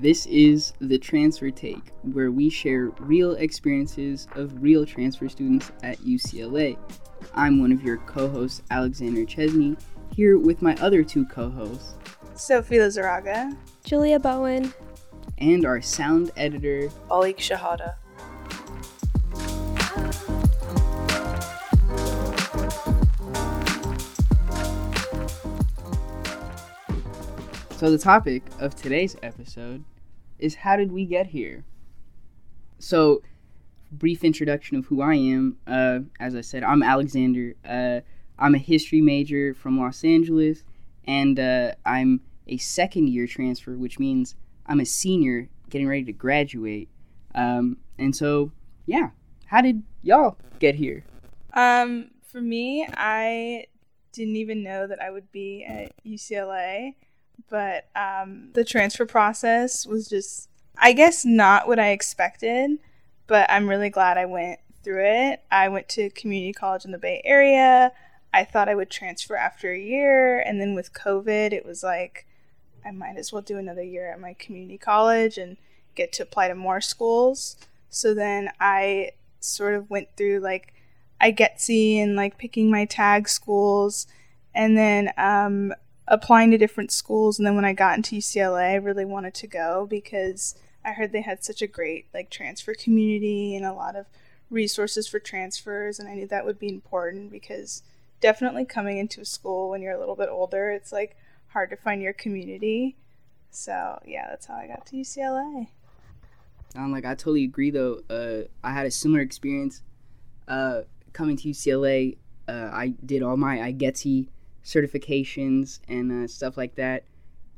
This is the Transfer Take, where we share real experiences of real transfer students at UCLA. I'm one of your co hosts, Alexander Chesney, here with my other two co hosts, Sophie Lizaraga, Julia Bowen, and our sound editor, Alik Shahada. So, the topic of today's episode is how did we get here? So, brief introduction of who I am. Uh, as I said, I'm Alexander. Uh, I'm a history major from Los Angeles, and uh, I'm a second year transfer, which means I'm a senior getting ready to graduate. Um, and so, yeah, how did y'all get here? Um, for me, I didn't even know that I would be at UCLA but um, the transfer process was just, I guess, not what I expected, but I'm really glad I went through it. I went to community college in the Bay Area. I thought I would transfer after a year, and then with COVID, it was like, I might as well do another year at my community college and get to apply to more schools. So then I sort of went through like IGETC and like picking my TAG schools. And then um, applying to different schools and then when I got into UCLA I really wanted to go because I heard they had such a great like transfer community and a lot of resources for transfers and I knew that would be important because definitely coming into a school when you're a little bit older it's like hard to find your community. So, yeah, that's how I got to UCLA. Um, like I totally agree though. Uh, I had a similar experience uh, coming to UCLA. Uh, I did all my IGETC certifications and uh, stuff like that.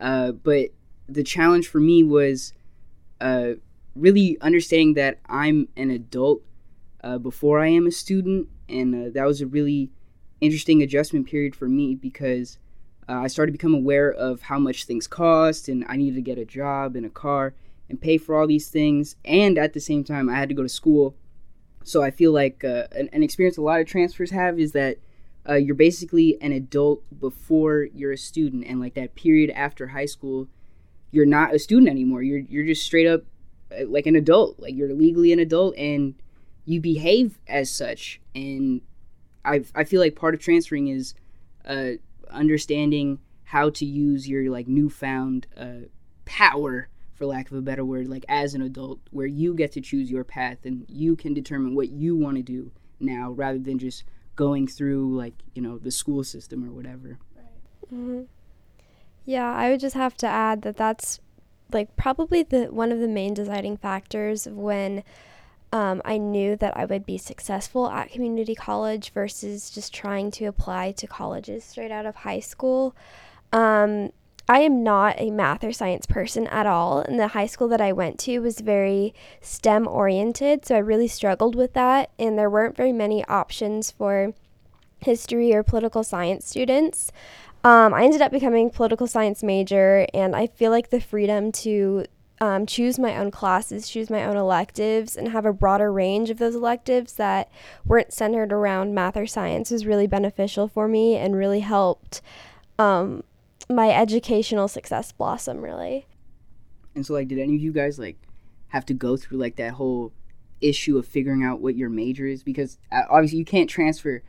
Uh, but the challenge for me was uh, really understanding that I'm an adult uh, before I am a student, and uh, that was a really interesting adjustment period for me because uh, I started to become aware of how much things cost, and I needed to get a job and a car and pay for all these things, and at the same time, I had to go to school. So I feel like an, an experience a lot of transfers have is that uh, you're basically an adult before you're a student, and like that period after high school, you're not a student anymore. You're you're just straight up uh, like an adult. Like you're legally an adult, and you behave as such. And I I feel like part of transferring is uh, understanding how to use your like newfound uh, power for lack of a better word like as an adult where you get to choose your path and you can determine what you want to do now rather than just going through like you know the school system or whatever. Mm-hmm. Yeah, I would just have to add that that's like probably the one of the main deciding factors when um, I knew that I would be successful at community college versus just trying to apply to colleges straight out of high school. Um, I am not a math or science person at all, and the high school that I went to was very STEM oriented, so I really struggled with that, and there weren't very many options for history or political science students. Um, I ended up becoming political science major, and I feel like the freedom to um, choose my own classes, choose my own electives, and have a broader range of those electives that weren't centered around math or science was really beneficial for me and really helped um, my educational success blossom really. And so like did any of you guys like have to go through like that whole issue of figuring out what your major is because uh, obviously you can't transfer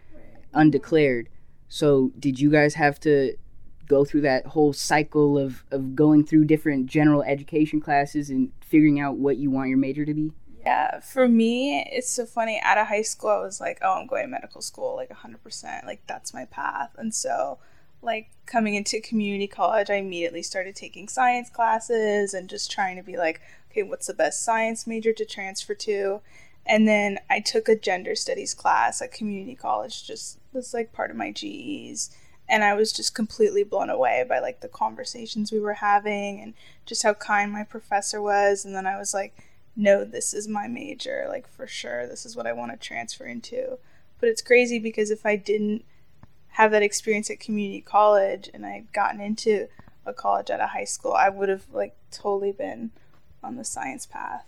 undeclared. So did you guys have to go through that whole cycle of of going through different general education classes and figuring out what you want your major to be? Yeah, for me, it's so funny. Out of high school, I was like, "Oh, I'm going to medical school, like 100%. Like that's my path." And so like coming into community college, I immediately started taking science classes and just trying to be like, okay, what's the best science major to transfer to? And then I took a gender studies class at community college, just was like part of my GEs. And I was just completely blown away by like the conversations we were having and just how kind my professor was. And then I was like, no, this is my major. Like, for sure, this is what I want to transfer into. But it's crazy because if I didn't have that experience at community college and I'd gotten into a college at a high school, I would have like totally been on the science path.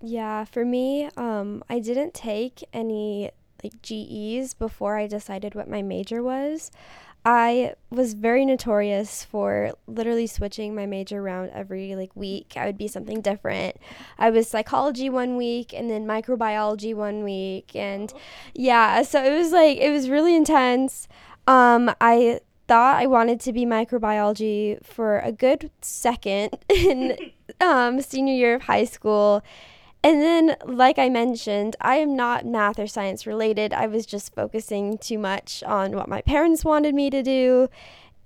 Yeah, for me, um, I didn't take any like GEs before I decided what my major was. I was very notorious for literally switching my major around every like week. I would be something different. I was psychology one week and then microbiology one week and yeah, so it was like it was really intense. Um I thought I wanted to be microbiology for a good second in um, senior year of high school. And then, like I mentioned, I am not math or science related. I was just focusing too much on what my parents wanted me to do.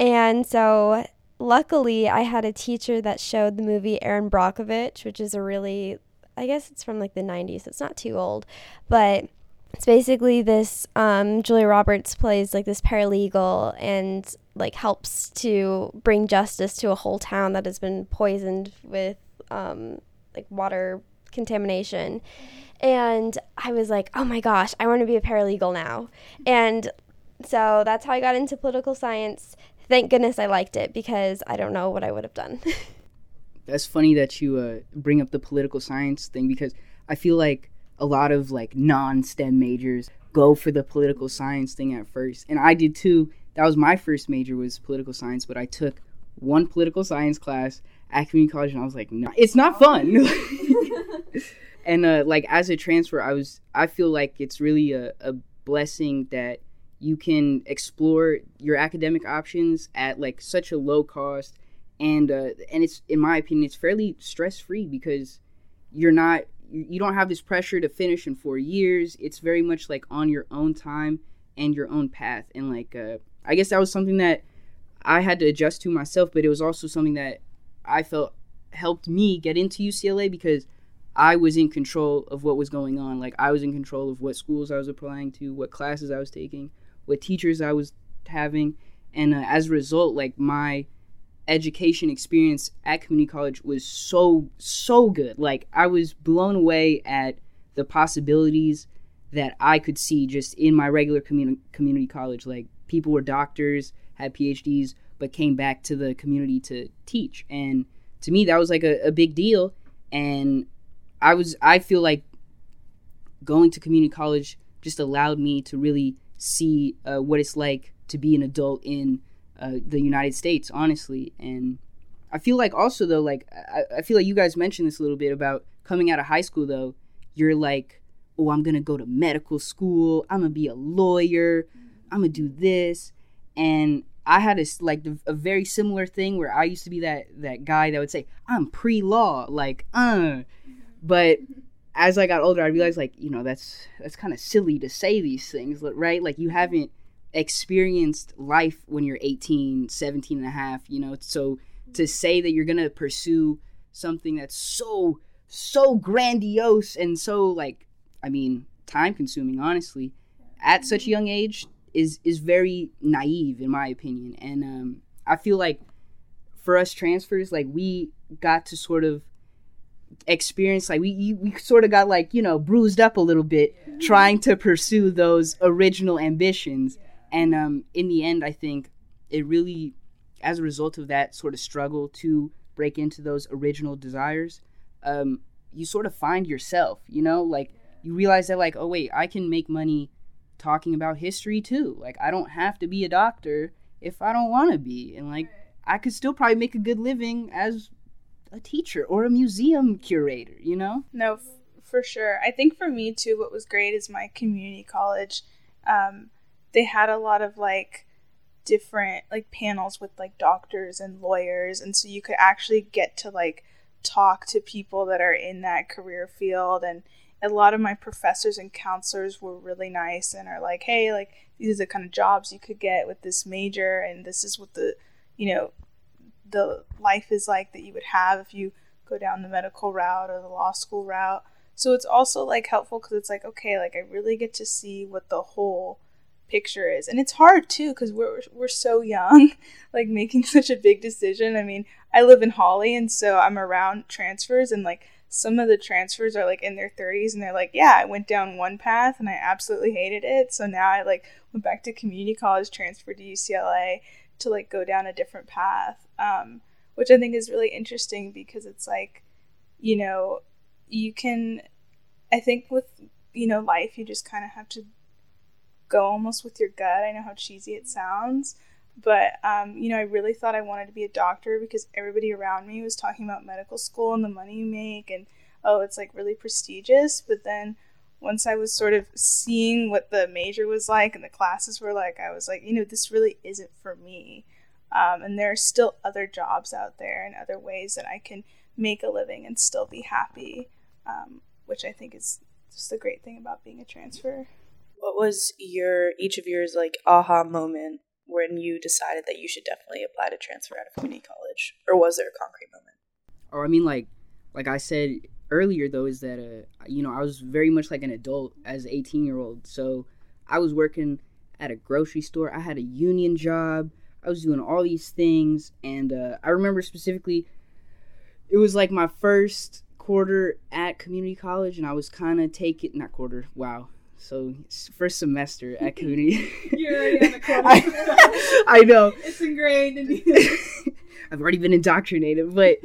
And so, luckily, I had a teacher that showed the movie Erin Brockovich, which is a really, I guess it's from like the 90s. It's not too old. But it's basically this um, Julia Roberts plays like this paralegal and like helps to bring justice to a whole town that has been poisoned with um, like water contamination. And I was like, oh my gosh, I want to be a paralegal now. And so that's how I got into political science. Thank goodness I liked it because I don't know what I would have done. that's funny that you uh, bring up the political science thing because I feel like a lot of like non-STEM majors go for the political science thing at first, and I did too. That was my first major was political science, but I took one political science class at community college, and I was like, no, it's not fun. and uh, like as a transfer, I was I feel like it's really a, a blessing that you can explore your academic options at like such a low cost and uh, and it's in my opinion it's fairly stress free because you're not you don't have this pressure to finish in four years it's very much like on your own time and your own path and like uh, i guess that was something that i had to adjust to myself but it was also something that I felt helped me get into UCLA because I was in control of what was going on. Like I was in control of what schools I was applying to, what classes I was taking, what teachers I was having, and uh, as a result, like my education experience at community college was so so good. Like I was blown away at the possibilities that I could see just in my regular community community college. Like people were doctors, had PhDs, but came back to the community to teach. And to me, that was like a, a big deal. And I was, I feel like going to community college just allowed me to really see uh, what it's like to be an adult in uh, the United States, honestly. And I feel like also though, like I, I feel like you guys mentioned this a little bit about coming out of high school though. You're like, oh, I'm gonna go to medical school. I'm gonna be a lawyer. I'm gonna do this. And I had a like a very similar thing where I used to be that that guy that would say I'm pre-law, like uh, but as I got older, I realized like you know that's that's kind of silly to say these things, right? Like you haven't experienced life when you're 18, 17 and a half, you know. So to say that you're gonna pursue something that's so so grandiose and so like I mean time consuming, honestly, at such a young age is is very naive in my opinion, and um, I feel like for us transfers, like we got to sort of experience like we we sort of got like you know bruised up a little bit yeah. trying to pursue those original ambitions yeah. and um in the end i think it really as a result of that sort of struggle to break into those original desires um you sort of find yourself you know like you realize that like oh wait i can make money talking about history too. Like I don't have to be a doctor if I don't want to be, and like I could still probably make a good living as a teacher or a museum curator. You know? No, f- for sure. I think for me too, what was great is my community college. Um, they had a lot of like different like panels with like doctors and lawyers, and so you could actually get to like talk to people that are in that career field and a lot of my professors and counselors were really nice and are like, hey, like these are the kind of jobs you could get with this major, and this is what the, you know, the life is like that you would have if you go down the medical route or the law school route. So it's also like helpful because it's like, okay, like I really get to see what the whole picture is. And it's hard too because we're, we're so young, like making such a big decision. I mean, I live in Holly, and so I'm around transfers and like some of the transfers are like in their 30s and they're like, yeah, I went down one path and I absolutely hated it. So now I like went back to community college, transferred to UCLA to like go down a different path, um, which I think is really interesting because it's like, you know, you can, I think with, you know, life, you just kind of have to go almost with your gut. I know how cheesy it sounds. But, um, you know, I really thought I wanted to be a doctor because everybody around me was talking about medical school and the money you make and, oh, it's like really prestigious. But then once I was sort of seeing what the major was like and the classes were like, I was like, you know, this really isn't for me. Um, and there are still other jobs out there and other ways that I can make a living and still be happy, um, which I think is just the great thing about being a transfer. What was your each of yours like aha moment when you decided that you should definitely apply to transfer out of community college, or was there a concrete moment? Or I mean, like, like I said earlier though, is that uh, you know, I was very much like an adult as 18 year old, so I was working at a grocery store. I had a union job. I was doing all these things, and uh, I remember specifically, it was like my first quarter at community college, and I was kind of taking not quarter. Wow, so first semester at community. You're already on the corner. I, I know. It's ingrained in you. I've already been indoctrinated, but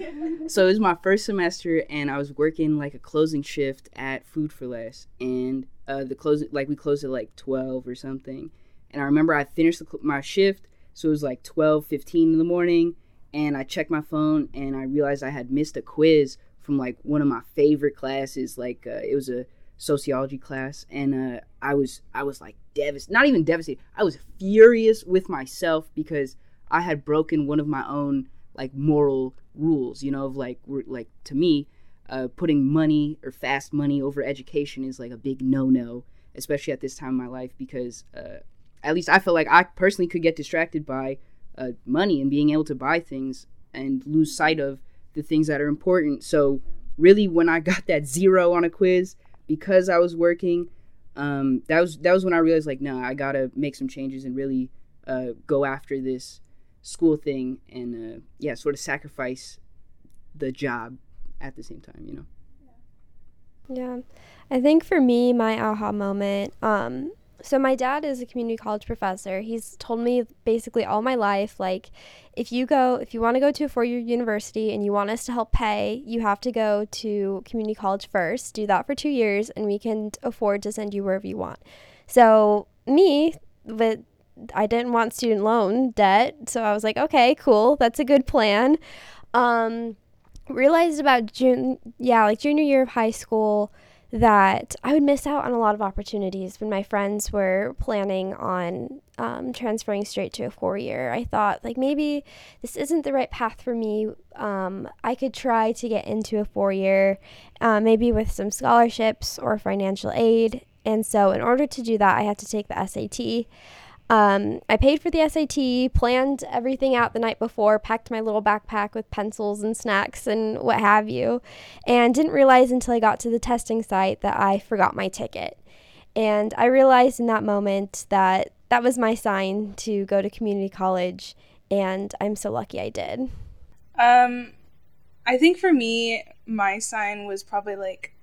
so it was my first semester, and I was working like a closing shift at Food 4 Less, and uh, the closing like we closed at like twelve or something, and I remember I finished the, my shift, so it was like 12, 15 in the morning, and I checked my phone, and I realized I had missed a quiz from like one of my favorite classes, like uh, it was a sociology class, and uh, I was I was like devastated, not even devastated, I was furious with myself because I had broken one of my own like moral rules, you know, of like like to me, uh, putting money or fast money over education is like a big no no, especially at this time in my life because uh, at least I feel like I personally could get distracted by uh, money and being able to buy things and lose sight of the things that are important. So really, when I got that zero on a quiz because I was working, um, that was that was when I realized like, no, I gotta make some changes and really uh, go after this school thing and uh, yeah, sort of sacrifice the job at the same time, you know. Yeah. I think for me, my aha moment, um, so my dad is a community college professor. He's told me basically all my life like if you go if you want to go to a four-year university and you want us to help pay, you have to go to community college first. Do that for 2 years and we can afford to send you wherever you want. So, me with I didn't want student loan debt, so I was like, okay, cool. That's a good plan. Um realized about June yeah, like junior year of high school that I would miss out on a lot of opportunities when my friends were planning on um, transferring straight to a four year. I thought, like, maybe this isn't the right path for me. Um, I could try to get into a four year, uh, maybe with some scholarships or financial aid. And so, in order to do that, I had to take the SAT. Um, I paid for the SAT, planned everything out the night before, packed my little backpack with pencils and snacks and what have you, and didn't realize until I got to the testing site that I forgot my ticket. And I realized in that moment that that was my sign to go to community college, and I'm so lucky I did. Um, I think for me, my sign was probably like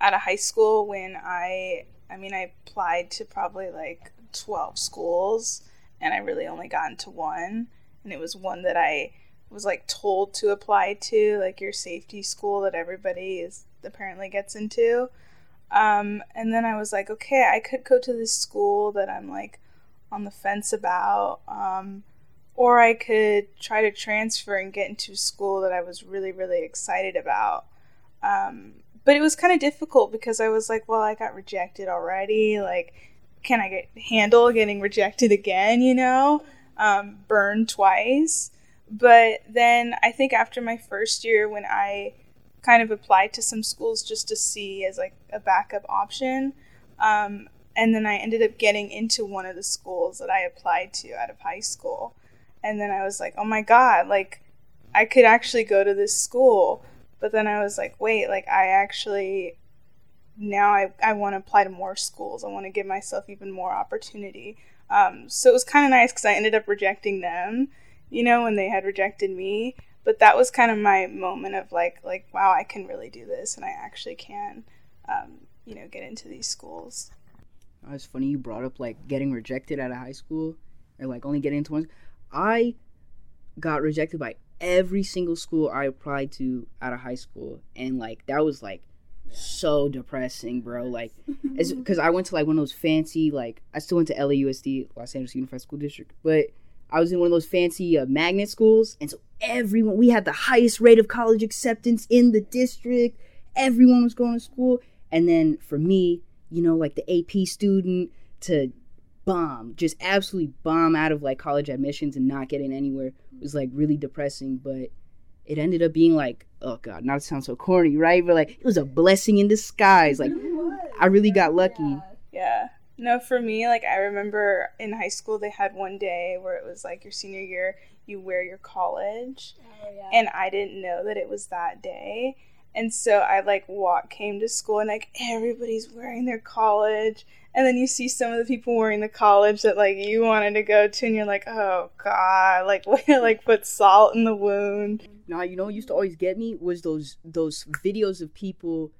out of high school when I, I mean, I applied to probably like 12 schools and I really only got into one. And it was one that I was like told to apply to, like your safety school that everybody is apparently gets into. Um, and then I was like, okay, I could go to this school that I'm like on the fence about. Um, or I could try to transfer and get into a school that I was really, really excited about. Um, but it was kind of difficult because I was like, well, I got rejected already. Like, can I get handle getting rejected again, you know? Um, burned twice. But then I think after my first year, when I kind of applied to some schools just to see as like a backup option, um, and then I ended up getting into one of the schools that I applied to out of high school. And then I was like, oh my God, like I could actually go to this school. But then I was like, wait, like I actually now I, I want to apply to more schools. I want to give myself even more opportunity. Um, so it was kind of nice because I ended up rejecting them, you know, when they had rejected me. But that was kind of my moment of like, like, wow, I can really do this, and I actually can, um, you know, get into these schools. It's funny you brought up like getting rejected out of high school, or like only getting into one. I got rejected by every single school I applied to out of high school, and like that was like so depressing, bro. Like, because I went to like one of those fancy, like, I still went to LAUSD, Los Angeles Unified School District, but I was in one of those fancy uh, magnet schools, and so everyone we had the highest rate of college acceptance in the district. Everyone was going to school, and then for me, you know, like the AP student to bomb, just absolutely bomb out of like college admissions and not getting anywhere was like really depressing. But it ended up being like, oh god, not to sound so corny, right? But like it was a blessing in disguise. Like I really got lucky. Yeah. No, for me, like I remember in high school they had one day where it was like your senior year, you wear your college. Oh, yeah. And I didn't know that it was that day. And so I like walk came to school and like everybody's wearing their college. And then you see some of the people wearing the college that like you wanted to go to and you're like, Oh God, like like put salt in the wound. Nah, you know what used to always get me was those those videos of people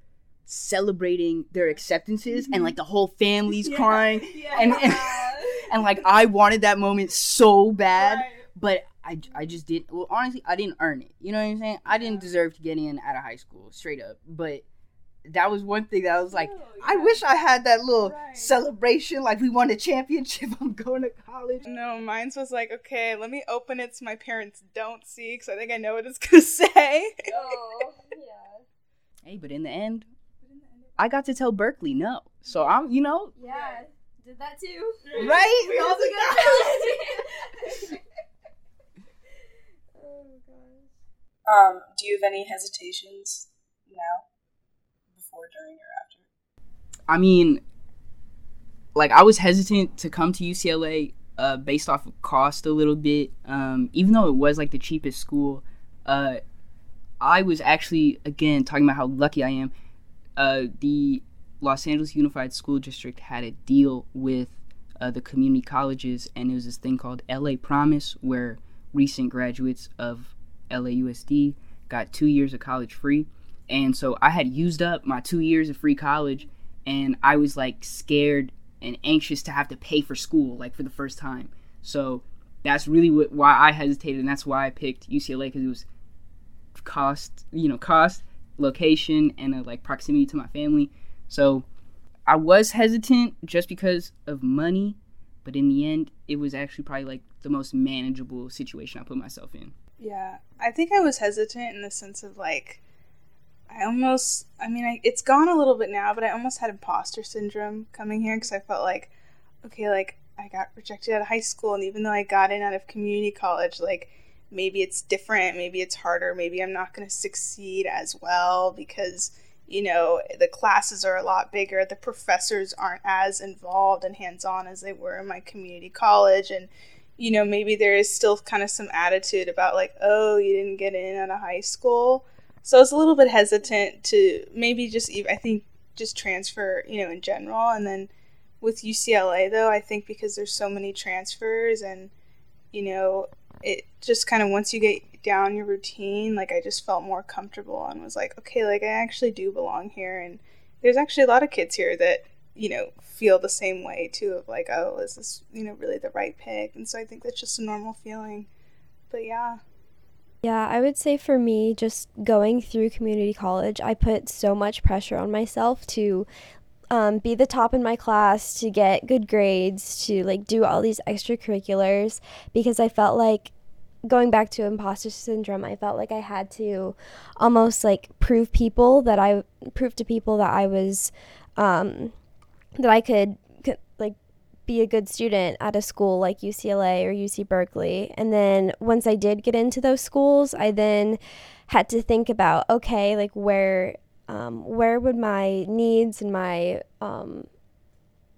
celebrating their acceptances and like the whole family's Yeah. crying Yeah. and, and and like I wanted that moment so bad, Right. but I, I just didn't. Well, honestly, I didn't earn it. You know what I'm saying? I didn't deserve to get in out of high school, straight up. But that was one thing that I was like, Oh, I wish I had that little Right. celebration, like we won a championship. I'm going to college. No, mine's was like, okay, let me open it so my parents don't see because I think I know what it's gonna say. Oh, yeah. Hey, but in the end, I got to tell Berkeley no. So I'm, you know, Yeah. Did that too. right? We also got oh gosh. Um, do you have any hesitations now, before, during, or after? I mean, like I was hesitant to come to UCLA uh, based off of cost a little bit. Um, even though it was like the cheapest school, uh, I was actually again talking about how lucky I am. Uh, the Los Angeles Unified School District had a deal with uh, the community colleges, and it was this thing called LA Promise, where recent graduates of LAUSD got two years of college free. And so I had used up my two years of free college, and I was like scared and anxious to have to pay for school like for the first time. So that's really what, why I hesitated, and that's why I picked UCLA because it was cost, you know, cost, location, and uh, like proximity to my family. So I was hesitant just because of money, but in the end, it was actually probably like the most manageable situation I put myself in. Yeah, I think I was hesitant in the sense of like, I almost, I mean, I, it's gone a little bit now, but I almost had imposter syndrome coming here because I felt like, okay, like I got rejected out of high school, and even though I got in out of community college, like maybe it's different, maybe it's harder, maybe I'm not going to succeed as well because, you know, the classes are a lot bigger, the professors aren't as involved and hands on as they were in my community college, and you know, maybe there is still kind of some attitude about like, oh, you didn't get in out of high school. So I was a little bit hesitant to maybe just, ev- I think, just transfer, you know, in general. And then with UCLA, though, I think because there's so many transfers and, you know, it just kind of once you get down your routine, like I just felt more comfortable and was like, okay, like I actually do belong here. And there's actually a lot of kids here that, you know, feel the same way too of like, oh, is this, you know, really the right pick? And so I think that's just a normal feeling. But yeah. Yeah, I would say for me, just going through community college, I put so much pressure on myself to um, be the top in my class, to get good grades, to like do all these extracurriculars because I felt like going back to imposter syndrome, I felt like I had to almost like prove people that I prove to people that I was um, that I could, be a good student at a school like UCLA or UC Berkeley. And then once I did get into those schools, I then had to think about okay, like where um, where would my needs and my um,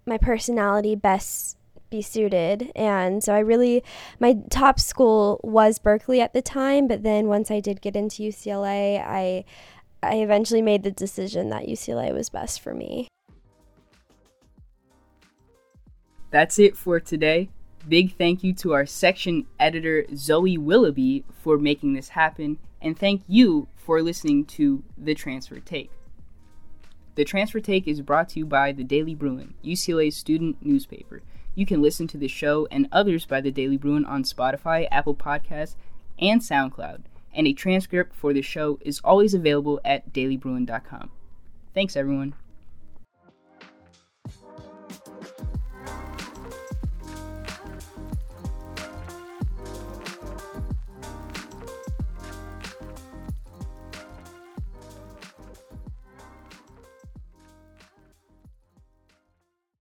my personality best be suited and so i really my top school was berkeley at the time but then once i did get into ucla i i eventually made the decision that ucla was best for me That's it for today. Big thank you to our section editor, Zoe Willoughby, for making this happen, and thank you for listening to The Transfer Take. The Transfer Take is brought to you by The Daily Bruin, UCLA's student newspaper. You can listen to the show and others by The Daily Bruin on Spotify, Apple Podcasts, and SoundCloud, and a transcript for the show is always available at dailybruin.com. Thanks, everyone.